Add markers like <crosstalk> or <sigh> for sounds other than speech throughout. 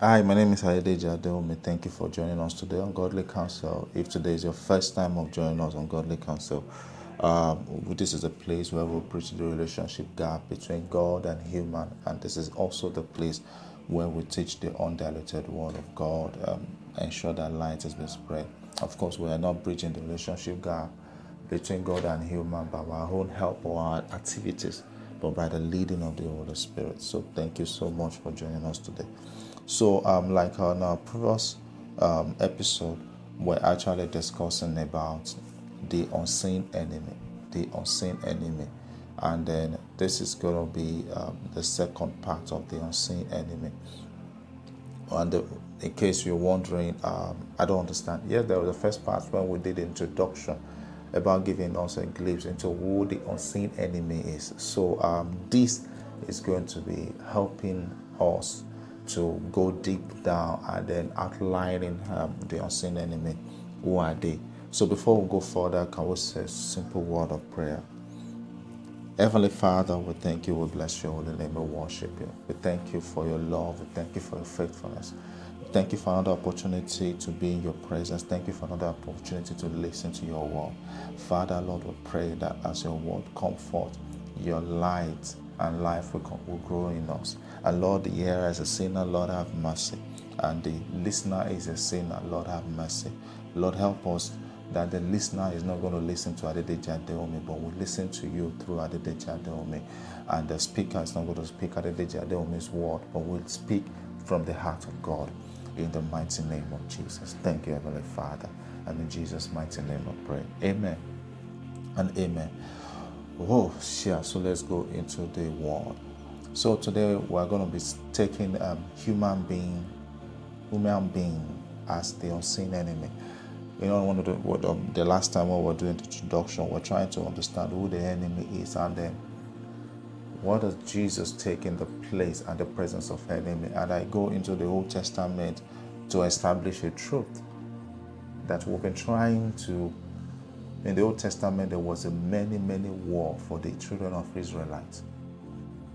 Hi, my name is Adedeji Adeomi. Thank you for joining us today on Godly Counsel. If today is your first time of joining us on Godly Counsel, um, this is a place where we preach the relationship gap between God and human, and this is also the place where we teach the undiluted Word of God, um, ensure that light has been spread. Of course, we are not bridging the relationship gap between God and human by our own help or our activities, but by the leading of the Holy Spirit. So, thank you so much for joining us today. So, um, like on our previous um, episode, we're actually discussing about the unseen enemy, the unseen enemy, and then this is going to be um, the second part of the unseen enemy. And the, in case you're wondering, um, I don't understand. Yes, there was the first part when we did the introduction about giving us a glimpse into who the unseen enemy is. So um, this is going to be helping us to go deep down and then outlining um, the unseen enemy. Who are they? So before we go further, can we say a simple word of prayer? Heavenly Father, we thank you, we bless your holy name, we worship you. We thank you for your love, we thank you for your faithfulness. Thank you for another opportunity to be in your presence. Thank you for another opportunity to listen to your word. Father, Lord, we pray that as your word come forth, your light and life will grow in us. And Lord, the hearer is a sinner, Lord, have mercy. And the listener is a sinner, Lord, have mercy. Lord, help us that the listener is not going to listen to Adedeji Adeomi, but will listen to you through Adedeji Adeomi. And the speaker is not going to speak Adedeji Adeomi's word, but will speak from the heart of God. In the mighty name of Jesus. Thank you, Heavenly Father. And in Jesus' mighty name I pray. Amen. And amen. Oh, yeah. So let's go into the word. So today we're going to be taking um, human being, human being as the unseen enemy. You know, one of the, what, um, the last time we were doing the introduction, we're trying to understand who the enemy is and then what does Jesus take in the place and the presence of enemy? And I go into the Old Testament to establish a truth that we've been trying to. In the Old Testament, there was a many, many war for the children of Israelites.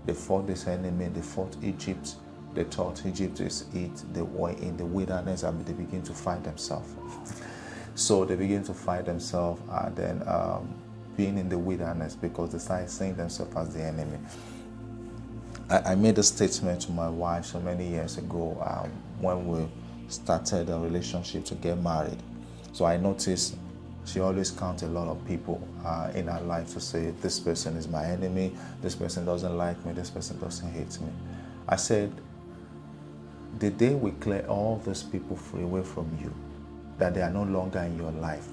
They fought this enemy, they fought Egypt. They thought Egypt is it. They were in the wilderness and they begin to fight themselves. so they begin to fight themselves and then um, being in the wilderness because they started seeing themselves as the enemy. I, I, made a statement to my wife so many years ago um, when we started a relationship to get married. So I noticed she always counts a lot of people uh, in her life to say, This person is my enemy, this person doesn't like me, this person doesn't hate me. I said, The day we clear all those people free away from you, that they are no longer in your life,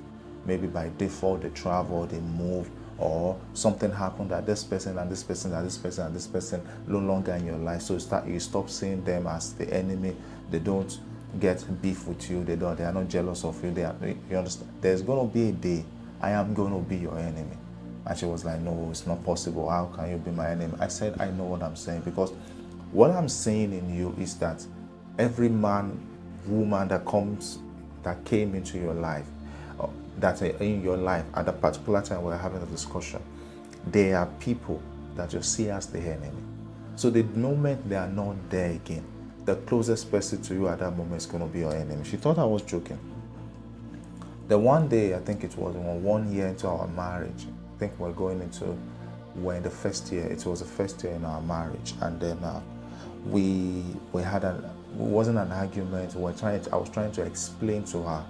maybe by default they travel, they move, or something happened that this person and this person and this person and this person no longer in your life. So you start you stop seeing them as the enemy. They don't get beef with you. They don't. They are not jealous of you. They are. You understand? There's gonna be a day I am gonna be your enemy. And she was like, No, it's not possible. How can you be my enemy? I said, I know what I'm saying because what I'm saying in you is that every man, woman that comes, that came into your life, uh, that are in your life at a particular time we're having a discussion, they are people that you see as the enemy. So the moment they are not there again, the closest person to you at that moment is going to be your enemy. She thought I was joking. The one day, I think it was one year into our marriage, I think we're going into when the first year, it was the first year in our marriage, and then uh, we we had a it wasn't an argument. We were trying. To, I was trying to explain to her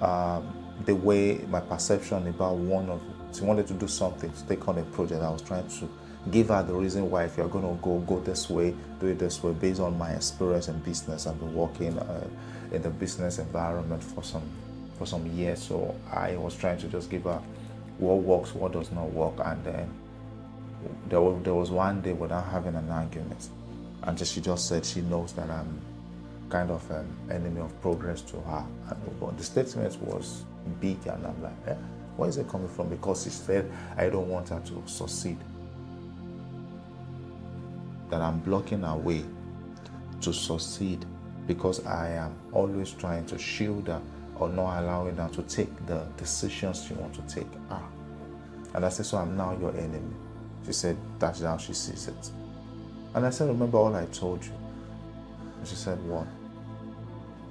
um, the way my perception about one of she wanted to do something to take on a project. I was trying to give her the reason why if you're going to go go this way do it this way based on my experience in business. I've been working uh, in the business environment for some for some years so i was trying to just give her what works what does not work and then there was, there was one day without having an argument and she just said she knows that i'm kind of an enemy of progress to her. And the statement was big and i'm like eh, where is it coming from? Because she said i don't want her to succeed that I'm blocking her way to succeed because I am always trying to shield her or not allowing her to take the decisions she wants to take. Ah. And I said, So I'm now your enemy. She said, That's how she sees it. And I said, Remember all I told you? And she said, What?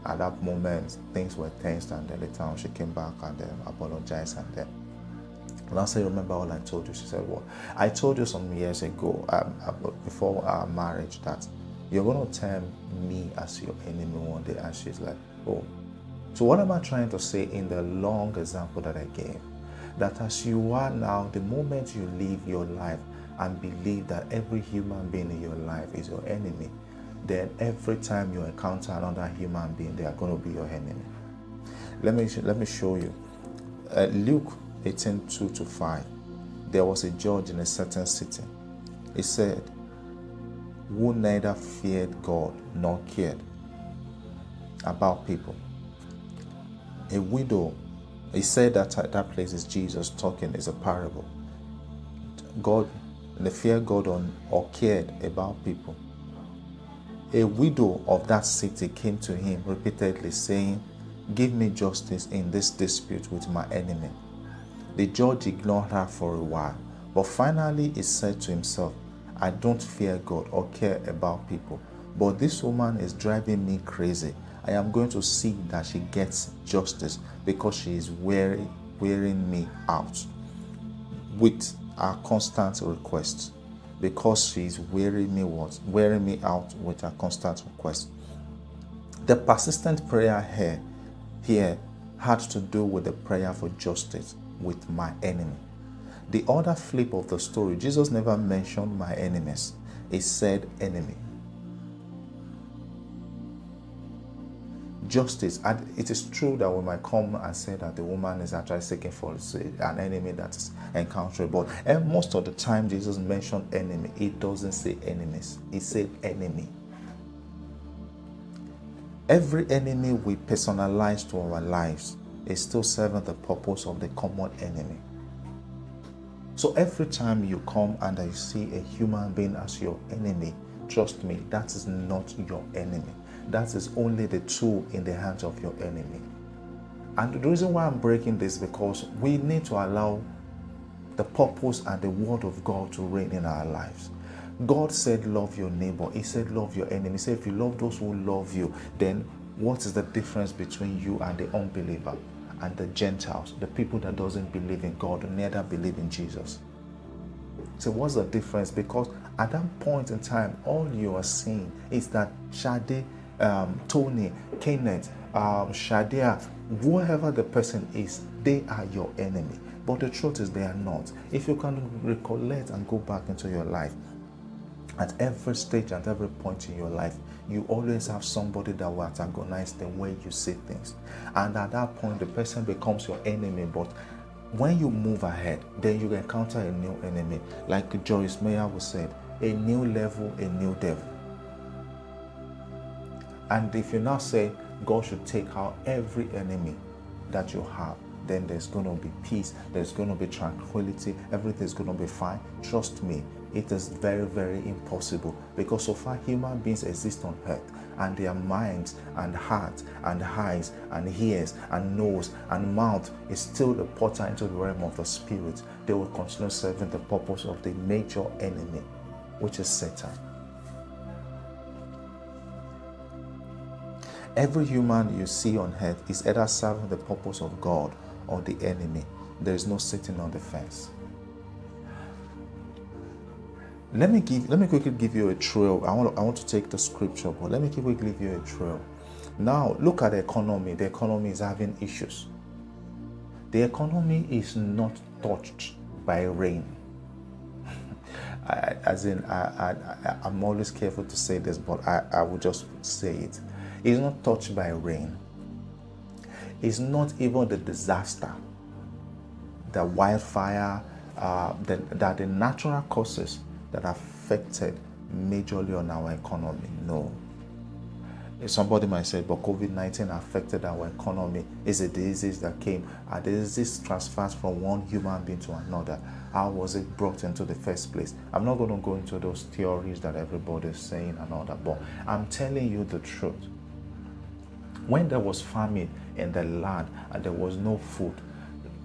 at that moment, things were tense, and then later on, she came back and then apologized. And then, and I Remember all I told you? She said, Well, I told you some years ago, um, before our marriage, that you're going to turn me as your enemy one day. And she's like, Oh. So, what am I trying to say in the long example that I gave? That as you are now, the moment you live your life and believe that every human being in your life is your enemy, then every time you encounter another human being, they are going to be your enemy. Let me, let me show you. Uh, Luke 18 2 to 5. There was a judge in a certain city. He said, Who neither feared God nor cared about people. A widow, he said that that place is Jesus talking, is a parable. God, they fear God or cared about people a widow of that city came to him repeatedly, saying, Give me justice in this dispute with my enemy. The judge ignored her for a while, but finally he said to himself, I don't fear God or care about people, but this woman is driving me crazy. I am going to see that she gets justice because she is wearing, wearing me out with our constant requests because she's wearing me what wearing me out with her constant request. The persistent prayer here here had to do with the prayer for justice with my enemy. The other flip of the story, Jesus never mentioned my enemies. He said enemy. justice. And it is true that we might come and say that the woman is actually seeking for an enemy that is encounterable. Eh, and most of the time, Jesus mentioned enemy. He doesn't say enemies, he said enemy. Every enemy we personalize to our lives is still serving the purpose of the common enemy. So every time you come and I see a human being as your enemy, trust me, that is not your enemy that is only the tool in the hands of your enemy. And the reason why I'm breaking this because we need to allow the purpose and the word of God to reign in our lives. God said, Love your neighbor. He said, Love your enemy. He said, If you love those who love you, then what is the difference between you and the unbeliever and the Gentiles, the people that doesn't believe in God, neither believe in Jesus? So, what's the difference? Because at that point in time, all you are seeing is that Shade um, Tony, Kenneth, um, Shadia, whoever the person is, they are your enemy. But the truth is, they are not. If you can recollect and go back into your life, at every stage, at every point in your life, you always have somebody that will antagonize the way you see things. And at that point, the person becomes your enemy. But when you move ahead, then you encounter a new enemy. Like Joyce Meyer was said, a new level, a new devil. And if you now say God should take out every enemy that you have, then there's going to be peace, there's going to be tranquility, everything's going to be fine. Trust me, it is very, very impossible because so far human beings exist on earth and their minds and heart and eyes and ears and nose and mouth is still the portal into the realm of the spirit. They will continue serving the purpose of the major enemy, which is Satan. Every human you see on earth is either serving the purpose of God or the enemy. There is no sitting on the fence. Let me give let me quickly give you a trail. I want, I want to take the scripture, but let me quickly give you a trail. Now look at the economy. The economy is having issues. The economy is not touched by rain. <laughs> I, as in, I, I, I'm always careful to say this, but I, I will just say it. it is not touched by rain. It's not even the disaster, the wildfire, uh, that the natural causes that affected majorly on our economy. No. Somebody might say, but COVID 19 affected our economy. It's a disease that came. A disease transfers from one human being to another. How was it brought into the first place? I'm not going to go into those theories that everybody is saying and all that, but I'm telling you the truth. When there was famine in the land and there was no food,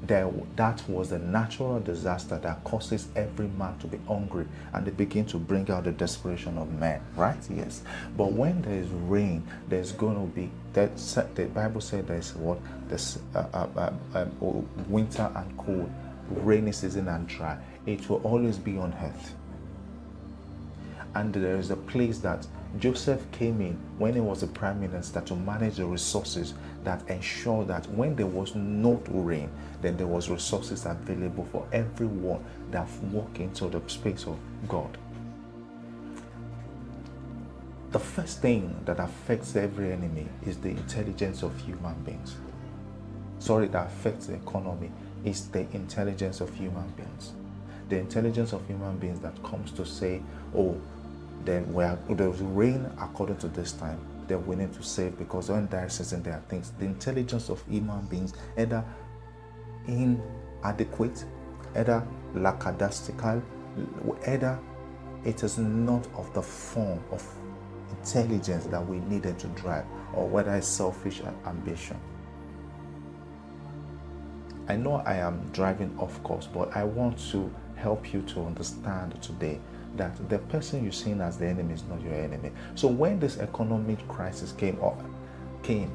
there, that was a natural disaster that causes every man to be hungry and they begin to bring out the desperation of men right? Yes. But when there is rain there's going to be that the bible said there's what? This uh, uh, uh, um, winter and cold rainy season and dry. It will always be on earth and there is a place that Joseph came in when he was a prime minister to manage the resources that ensure that when there was no rain, then there was resources available for everyone that walk into the space of God. The first thing that affects every enemy is the intelligence of human beings. Sorry, that affects the economy is the intelligence of human beings. The intelligence of human beings that comes to say, oh, then we are, there's rain according to this time, then we need to save because there is season there are things. The intelligence of human beings either inadequate, either lackadaisical, either it is not of the form of intelligence that we needed to drive, or whether it's selfish ambition. I know I am driving off course, but I want to help you to understand today that the person you're seeing as the enemy is not your enemy. So when this economic crisis came up, came,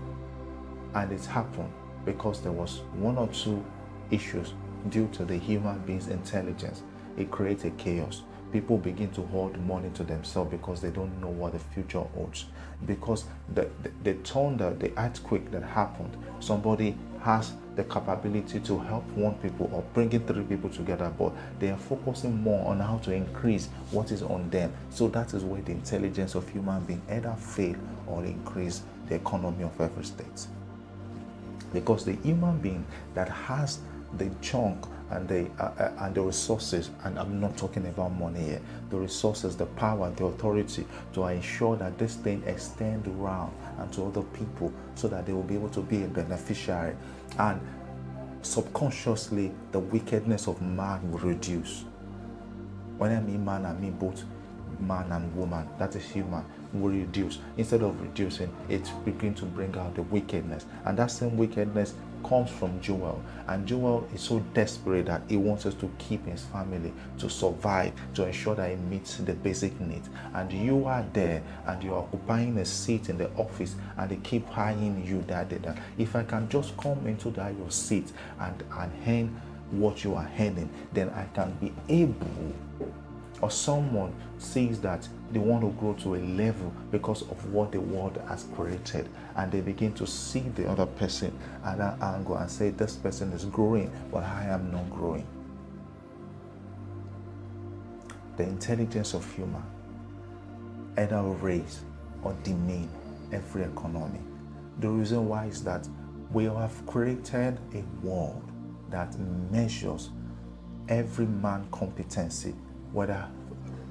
and it happened because there was one or two issues due to the human being's intelligence, it created chaos. People begin to hold money to themselves because they don't know what the future holds. Because the, the, the thunder, the earthquake that happened, somebody has the capability to help one people or bringing three people together, but they are focusing more on how to increase what is on them. So that is where the intelligence of human being either fail or increase the economy of every state. Because the human being that has the chunk and the uh, and the resources and i'm not talking about money here the resources the power the authority to ensure that this thing extend around and to other people so that they will be able to be a beneficiary. And subconsciously the wickedness of man will reduce. When i mean man i mean both man and woman that is human will reduce. Instead of reducing it begin to bring out the wickedness. And that same wickedness comes from Joel. And Joel is so desperate that he wants us to keep his family, to survive, to ensure that he meets the basic needs. And you are there and you're occupying a seat in the office and they keep hiring you that, that, that. If I can just come into that your seat and, and hand what you are handing, then I can be able or someone sees that they want to grow to a level because of what the world has created and they begin to see the other person at that angle and say this person is growing but i am not growing. The intelligence of human either raise or demean every economy. The reason why is that we have created a world that measures every man competency whether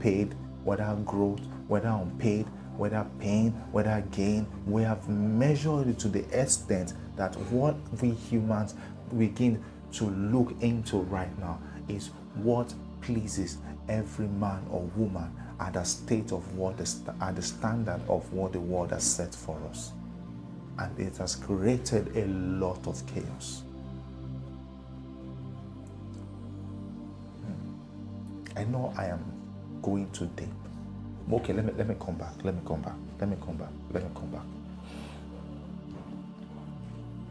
paid, whether growth, whether unpaid, whether pain, whether gain. We have measured it to the extent that what we humans begin to look into right now is what pleases every man or woman at the state of what the, at the standard of what the world has set for us. And it has created a lot of chaos. I know I am going too deep. Okay, let me let me come back. Let me come back. Let me come back. Let me come back.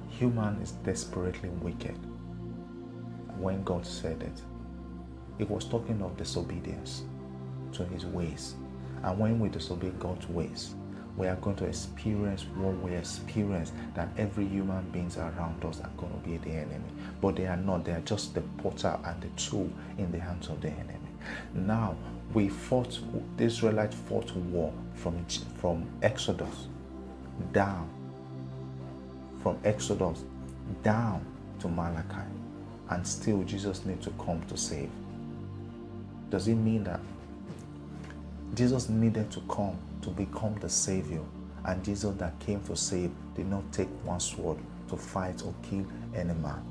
Human is desperately wicked. When God said it, He was talking of disobedience to His ways. And when we disobey God's ways, we are going to experience what we experience that every human beings around us are going to be the enemy. But they are not. They are just the potter and the tool in the hands of the enemy. Now, we fought, the Israelites fought war from, from Exodus down, from Exodus down to Malachi, and still Jesus needs to come to save. Does it mean that Jesus needed to come to become the Savior, and Jesus that came to save did not take one sword to fight or kill any man?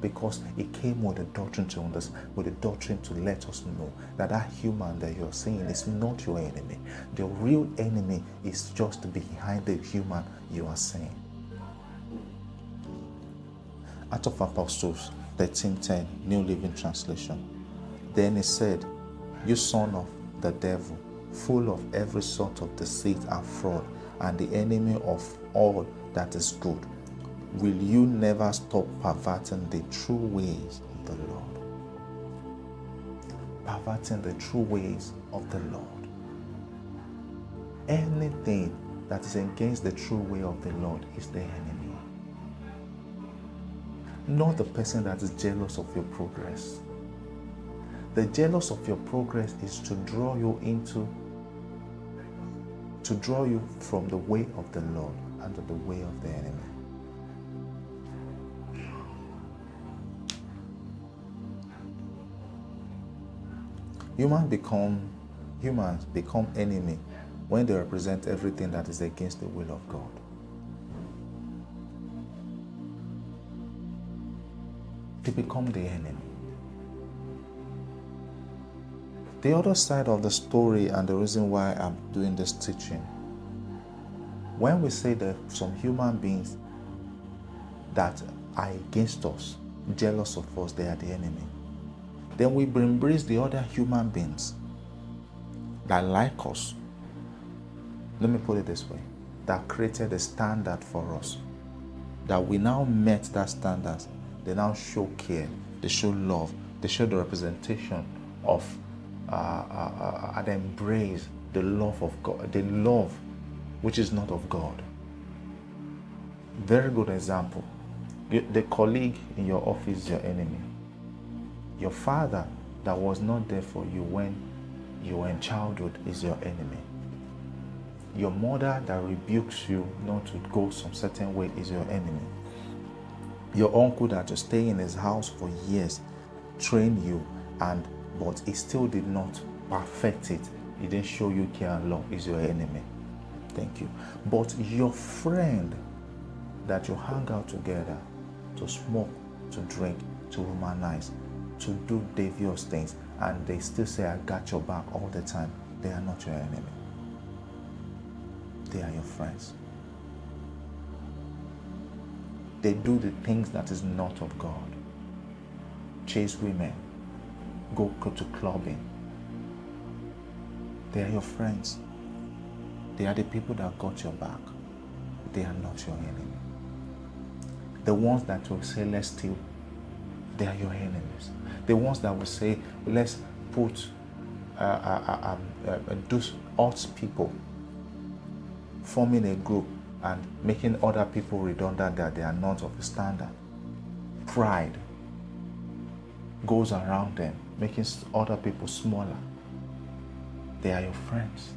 Because it came with a doctrine to understand, with a doctrine to let us know that that human that you're seeing is not your enemy. The real enemy is just behind the human you are seeing. Act of Apostles 13:10, New Living Translation. Then he said, You son of the devil, full of every sort of deceit and fraud, and the enemy of all that is good, will you never stop perverting the true ways of the Lord? Perverting the true ways of the Lord. Anything that is against the true way of the Lord is the enemy. Not the person that is jealous of your progress. The jealous of your progress is to draw you into, to draw you from the way of the Lord and the way of the enemy. Humans become humans become enemy when they represent everything that is against the will of God. They become the enemy. The other side of the story and the reason why I'm doing this teaching, when we say that some human beings that are against us, jealous of us, they are the enemy, then we embrace the other human beings that like us, let me put it this way that created a standard for us. That we now met that standard. They now show care, they show love, they show the representation of uh, uh, uh, and embrace the love of God, the love which is not of God. Very good example. The colleague in your office is your enemy. Your father that was not there for you when you were in childhood is your enemy your mother that rebukes you not to go some certain way is your enemy. Your uncle that you stay in his house for years trained you and but he still did not perfect it. He didn't show you care and love is your enemy. Thank you. But your friend that you hang out together to smoke, to drink, to humanize, to do devious things, and they still say, I got your back all the time, they are not your enemy they are your friends. They do the things that is not of God. Chase women, go, to clubbing. They are your friends. They are the people that got your back. They are not your enemy. The ones that will say, let's steal, they are your enemies. The ones that will say, let's put, uh, uh, uh, um, uh, people forming a group and making other people redundant that they are not of a standard. Pride goes around them, making other people smaller. They are your friends.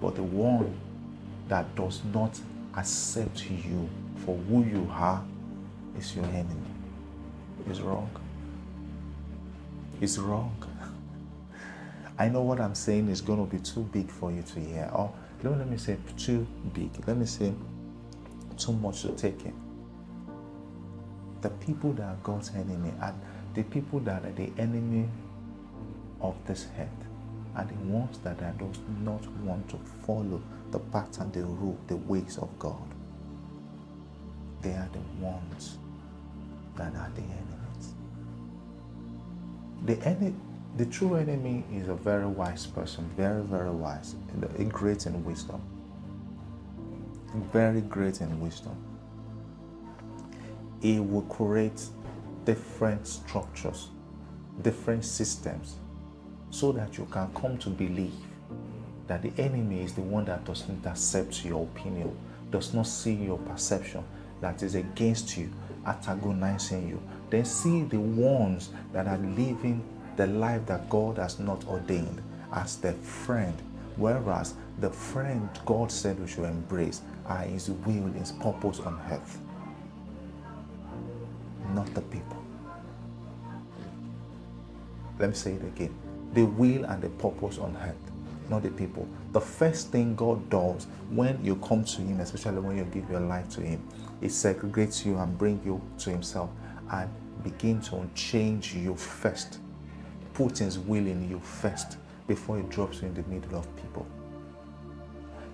But the one that does not accept you for who you are is your enemy. Is wrong. Is wrong. <laughs> I know what I'm saying is going to be too big for you to hear. Oh, or don't let me say too big. Let me say too much to take in. The people that are God's enemy are the people that are the enemy of this head are the ones that are does not want to follow the pattern, the rule, the ways of God. They are the ones that are the enemies. The enemy the true enemy is a very wise person, very, very wise, and great in wisdom. Very great in wisdom. He will create different structures, different systems, so that you can come to believe that the enemy is the one that does not accept your opinion, does not see your perception, that is against you, antagonizing you. Then see the ones that are living the life that God has not ordained as the friend, whereas the friend God said we should embrace are His will, His purpose on earth, not the people. Let me say it again the will and the purpose on earth, not the people. The first thing God does when you come to Him, especially when you give your life to Him, He segregates you and bring you to Himself and begin to change you first put His will in you first before He drops you in the middle of people.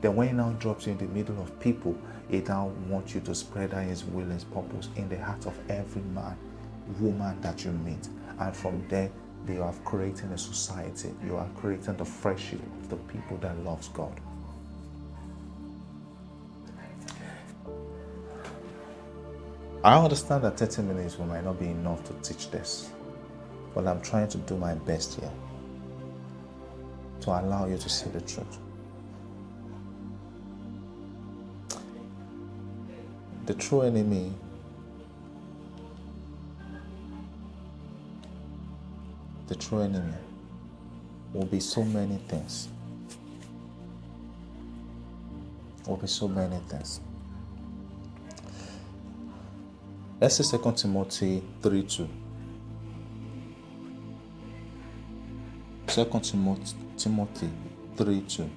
Then when he now drops you in the middle of people, he now wants you to spread out his will, his purpose in the heart of every man, woman that you meet. And from there, they are creating a society. You are creating the friendship of the people that loves God. I understand that 30 minutes will might not be enough to teach this, but I'm trying to do my best here to allow you to see the truth. The true enemy the true enemy will be so many things. Will be so many things. Let's say 2 Timothy 3 2. 2 Timothy, Timothy 3 2.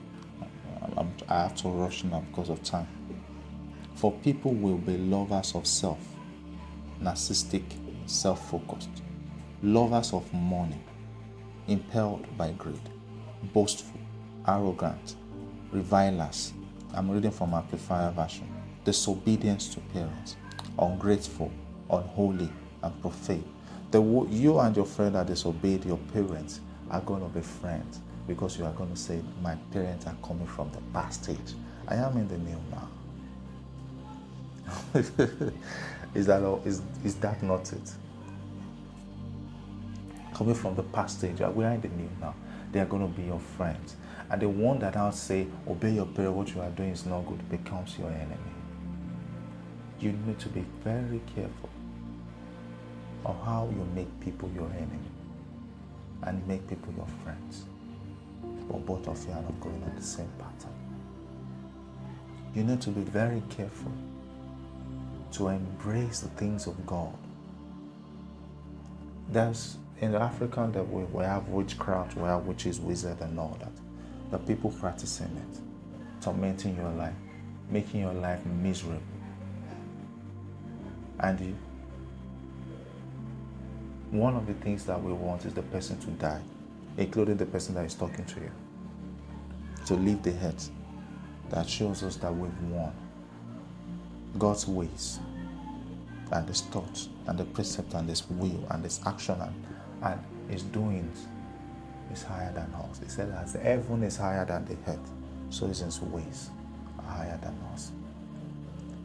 I have to rush now because of time. For people will be lovers of self, narcissistic, self focused, lovers of money, impelled by greed, boastful, arrogant, revilers. I'm reading from Amplified version. Disobedience to parents, ungrateful, unholy, and profane. The, you and your friend that disobeyed your parents are going to be friends because you are going to say, My parents are coming from the past age. I am in the new now. <laughs> is, that all, is, is that not it? Coming from the past age, we are in the new now. They are going to be your friends. And the one that I'll say, obey your parents, what you are doing is not good, becomes your enemy you need to be very careful of how you make people your enemy and make people your friends. But both of you are not going on the same pattern. You need to be very careful to embrace the things of God. There's in the African that we, we have witchcraft, we have witches, wizard, and all that. The people practicing it, tormenting your life, making your life miserable and one of the things that we want is the person to die, including the person that is talking to you. To leave the hurt that shows us that we've won. God's ways and his thoughts and the precept and his will and his action and, and his doings is higher than us. He said, as heaven is higher than the earth, so is his ways are higher than us.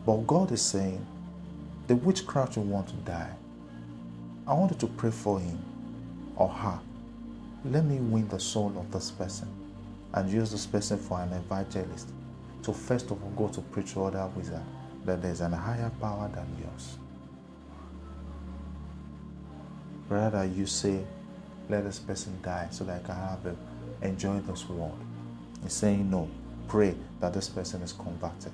But God is saying, the witchcraft who want to die, I wanted to pray for him or her. Let me win the soul of this person and use this person for an evangelist to first of all go to preach to other wizards that there's an higher power than yours. Rather, you say, let this person die so that I can have a, enjoy this world. He's saying no. Pray that this person is converted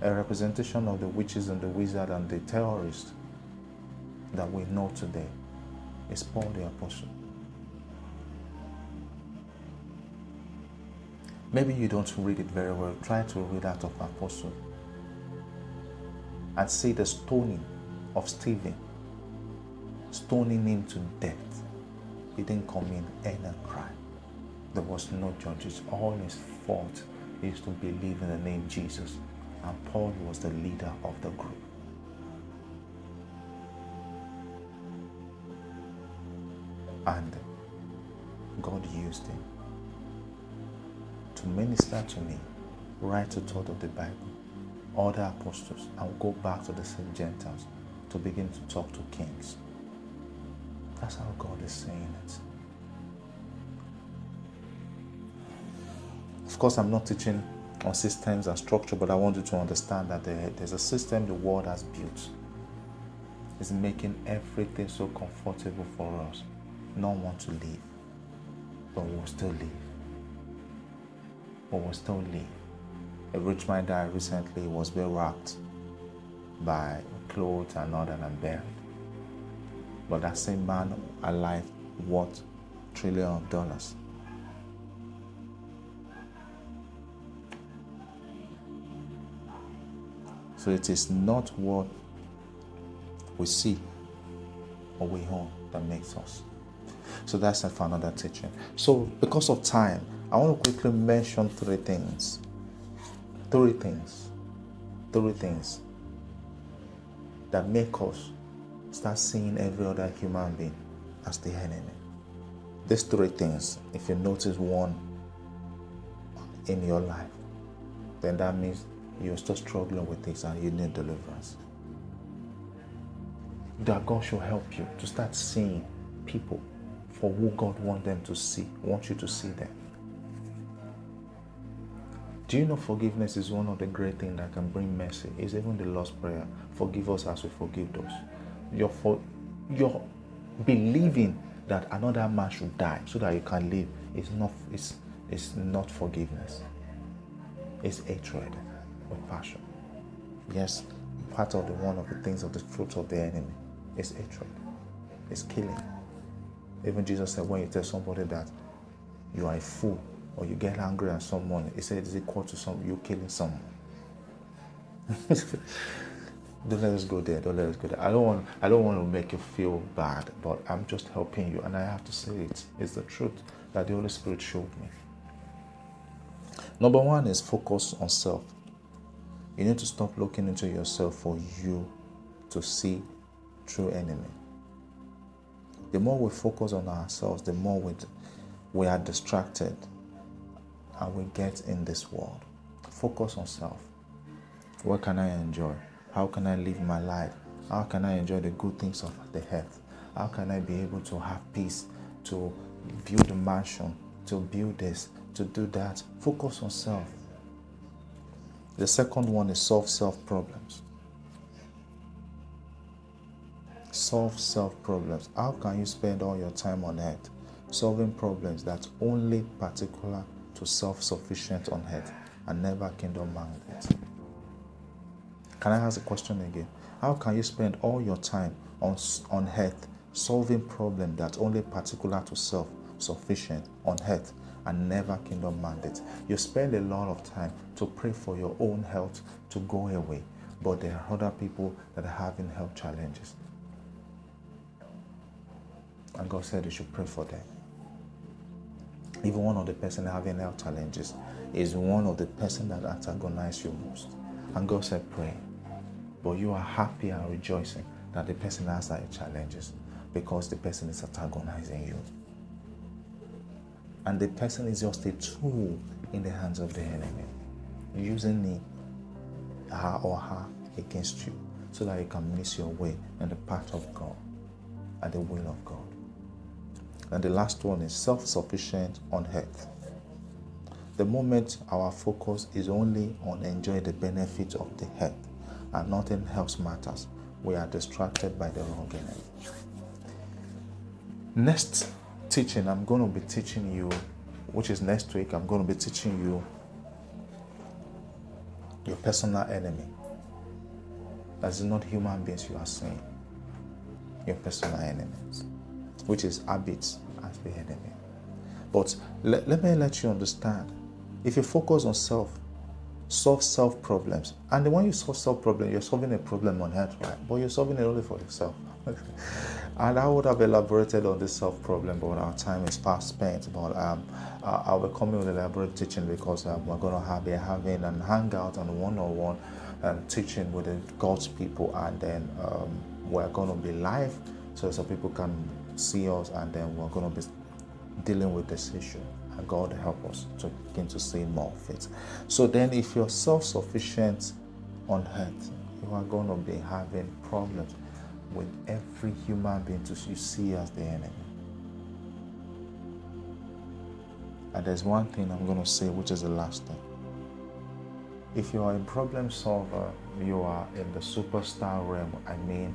a representation of the witches and the wizard and the terrorists that we know today is Paul the Apostle. Maybe you don't read it very well. Try to read out of Apostle and see the stoning of Stephen, stoning him to death. He didn't commit any crime. There was no judges. All his fault is to believe in the name Jesus and Paul was the leader of the group. And God used him to minister to me right to thought of the Bible, other apostles, and go back to the same Gentiles to begin to talk to kings. That's how God is saying it. Of course, I'm not teaching on systems and structure, but I want you to understand that there, there's a system the world has built. It's making everything so comfortable for us. No one to leave, but we'll still live. But we'll still live. A rich man died recently, was well wrapped by clothes and other and buried. But that same man alive worth trillion of dollars. So it is not what we see or we own that makes us. So that's for another teaching. So because of time, I want to quickly mention three things three things, three things that make us start seeing every other human being as the enemy. These three things, if you notice one in your life, then that means you're still struggling with this and you need deliverance. That God should help you to start seeing people for who God wants them to see, want you to see them. Do you know forgiveness is one of the great things that can bring mercy? It's even the Lord's Prayer. Forgive us as we forgive those. You're, for, you're believing that another man should die so that you can live. It's not, it's, it's not forgiveness. It's hatred with passion. Yes, part of the one of the things of the fruits of the enemy is hatred. It's killing. Even Jesus said when you tell somebody that you are a fool or you get angry at someone, he said it's equal to some you killing someone. <laughs> don't let us go there. Don't let us go there. I don't want. I don't want to make you feel bad, but I'm just helping you, and I have to say it. It's the truth that the Holy Spirit showed me. Number one is focus on self. You need to stop looking into yourself for you to see true enemy. The more we focus on ourselves, the more we, we are distracted and we get in this world. Focus on self. What can I enjoy? How can I live my life? How can I enjoy the good things of the earth? How can I be able to have peace, to build a mansion, to build this, to do that? Focus on self. The second one is solve self problems. Solve self problems. How can you spend all your time on earth solving problems that's only particular to self sufficient on earth and never kingdom minded? Can I ask a question again? How can you spend all your time on, on earth solving problems that's only particular to self sufficient on earth and never kingdom mandate? You spend a lot of time to pray for your own health to go away, but there are other people that are having health challenges. And God said you should pray for them. Even one of the person having health challenges is one of the person that antagonize you most. And God said, pray but you are happy and rejoicing that the person has their challenges because the person is antagonizing you. And the person is just a tool in the hands of the enemy, using me, her or her against you so that you can miss your way in the path of God and the will of God. And the last one is self sufficient on earth. The moment our focus is only on enjoying the benefits of the earth, and nothing else matters. We are distracted by the wrong enemy. Next teaching, I'm going to be teaching you, which is next week, I'm going to be teaching you your personal enemy. That is not human beings you are seeing. Your personal enemies, which is habits as the enemy. But let, let me let you understand if you focus on self, solve self problems. And when you solve self problems, you're solving a problem on earth, right? But you're solving it only for yourself. And I would have elaborated on this self problem, but our time is fast spent. But um, I'll come coming with elaborate teaching because um, we're going to be having an hangout and one-on-one um, teaching with God's people, and then um, we're going to be live so so people can see us, and then we're going to be dealing with this issue. And God help us to begin to see more of it. So then, if you're self sufficient on earth, you are going to be having problems with every human being you see as the enemy. And there's one thing I'm going to say, which is the last thing. If you are a problem solver, you are in the superstar realm. I mean,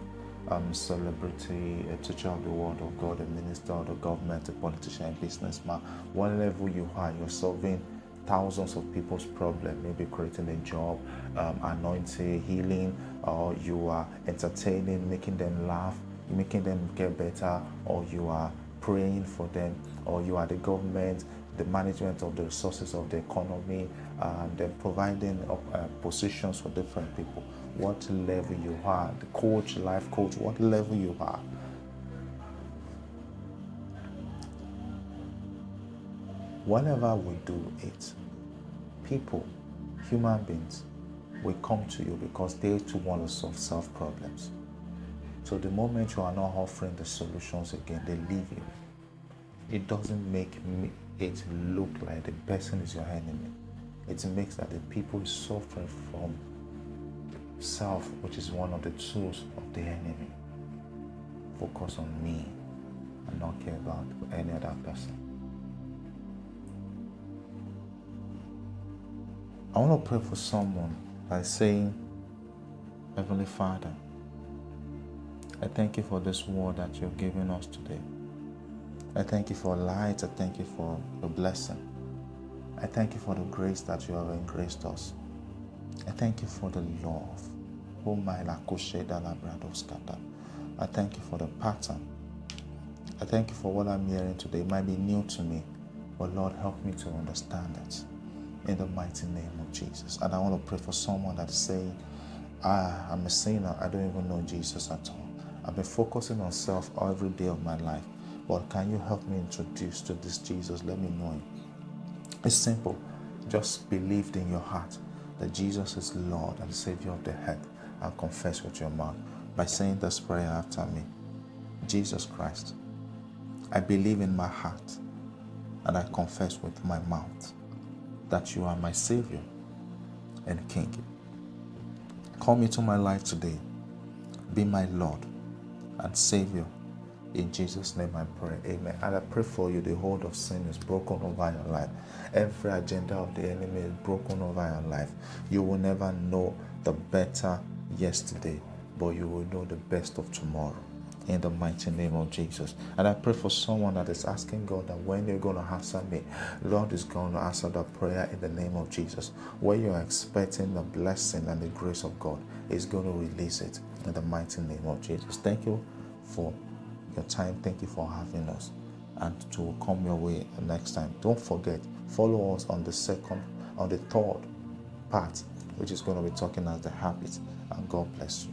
um, celebrity, a teacher of the word of God, a minister of the government, a politician, a businessman, what level you are, you're solving thousands of people's problem, maybe creating a job, um, anointing, healing, or you are entertaining, making them laugh, making them get better, or you are praying for them, or you are the government, the management of the resources of the economy, and then providing uh, positions for different people what level you are, the coach, life coach, what level you are. Whenever we do it, people human beings will come to you because they too want to solve self problems. So the moment you are not offering the solutions again, they leave you. It doesn't make it look like the person is your enemy. It makes that the people is suffering from self, which is one of the tools of the enemy. Focus on me and not care about any other person. I want to pray for someone by saying, Heavenly Father, I thank you for this word that you're giving us today. I thank you for light. I thank you for your blessing. I thank you for the grace that you have engraced us. I thank you for the love. Oh I thank you for the pattern. I thank you for what I'm hearing today. It might be new to me, but Lord, help me to understand it in the mighty name of Jesus. And I want to pray for someone that's saying, ah, I'm a sinner. I don't even know Jesus at all. I've been focusing on self every day of my life. But can you help me introduce to this Jesus? Let me know him. It's simple. Just believe in your heart that Jesus is Lord and Savior of the head and confess with your mouth by saying this prayer after me. Jesus Christ, I believe in my heart and I confess with my mouth that you are my Savior and King. Come into my life today. Be my Lord and Savior. In Jesus' name I pray. Amen. And I pray for you, the hold of sin is broken over your life. Every agenda of the enemy is broken over your life. You will never know the better yesterday, but you will know the best of tomorrow in the mighty name of Jesus. And I pray for someone that is asking God that when you're going to answer me, Lord is going to answer that prayer in the name of Jesus. Where you're expecting the blessing and the grace of God, is going to release it in the mighty name of Jesus. Thank you for your time. Thank you for having us. And to come your way next time. Don't forget, follow us on the second, on the third part, which is going to be talking as the habit. And God bless you.